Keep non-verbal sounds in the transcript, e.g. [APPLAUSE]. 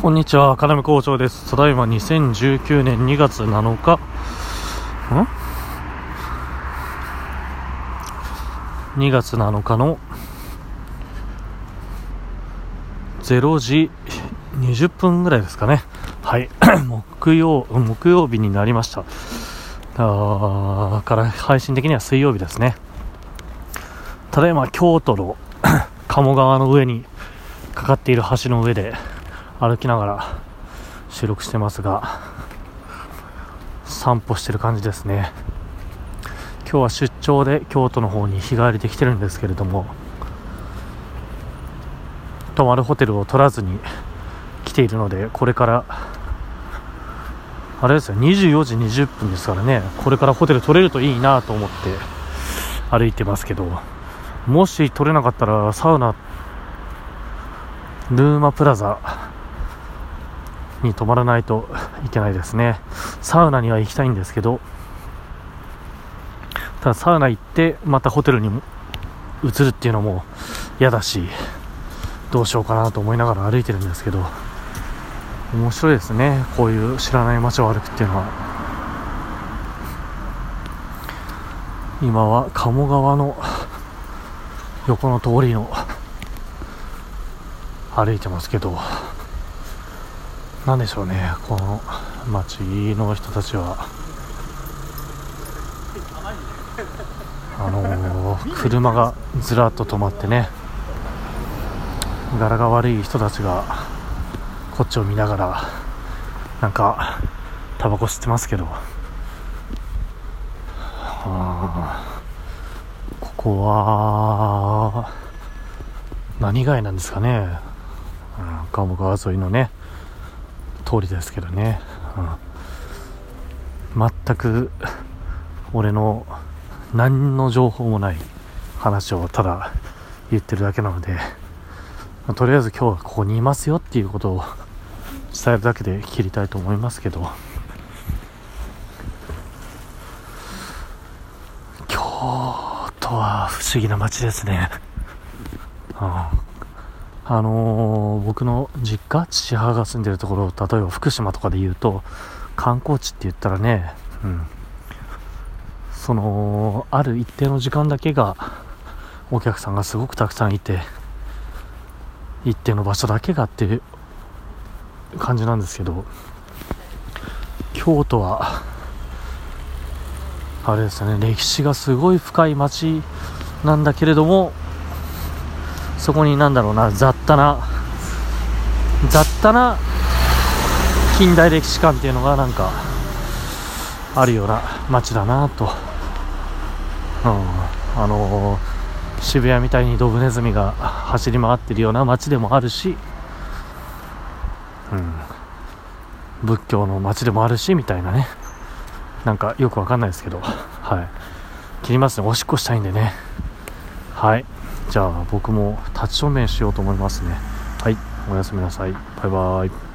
こんにちは、金見校長です。ただいま2019年2月7日、ん ?2 月7日の？0時20分ぐらいですかね。はい。[COUGHS] 木曜、木曜日になりました。あから配信的には水曜日ですね。ただいま京都の [COUGHS] 鴨川の上にかかっている橋の上で歩きながら収録してますが散歩してる感じですね。今日は出張で京都の方に日帰りできてるんですけれども泊まるホテルを取らずに来ているのでこれからあれですよ24時20分ですからねこれからホテル取れるといいなと思って歩いてますけどもし取れなかったらサウナルーマプラザに泊まらないといけないですね。サウナには行きたいんですけど。ただサウナ行ってまたホテルに移るっていうのも嫌だしどうしようかなと思いながら歩いてるんですけど。面白いですね。こういう知らない街を歩くっていうのは。今は鴨川の横の通りの歩いてますけど。なんでしょうねこの町の人たちは。あのー車がずらっと止まってね。柄が悪い人たちがこっちを見ながらなんかタバコ吸ってますけど。ここは何街なんですかね、うん、鴨川沿いのね。通りですけどね、うん、全く俺の何の情報もない話をただ言ってるだけなので、とりあえず今日はここにいますよっていうことを伝えるだけで切りたいと思いますけど。京都は不思議な街ですね、うん。あのー僕の実家父母が住んでるところ例えば福島とかで言うと観光地って言ったらね、うん、そのある一定の時間だけがお客さんがすごくたくさんいて一定の場所だけがっていう感じなんですけど京都はあれですね歴史がすごい深い街なんだけれどもそこになんだろうな雑多な雑多な近代歴史観っていうのがなんかあるような街だなと、うん、あのー渋谷みたいにドブネズミが走り回ってるような街でもあるし、うん、仏教の街でもあるしみたいなね。なんかよくわかんないですけど。はい。切りますね。おしっこしたいんでね。はい。じゃあ僕も立ち正面しようと思いますね。はいおやすみなさい。バイバイ。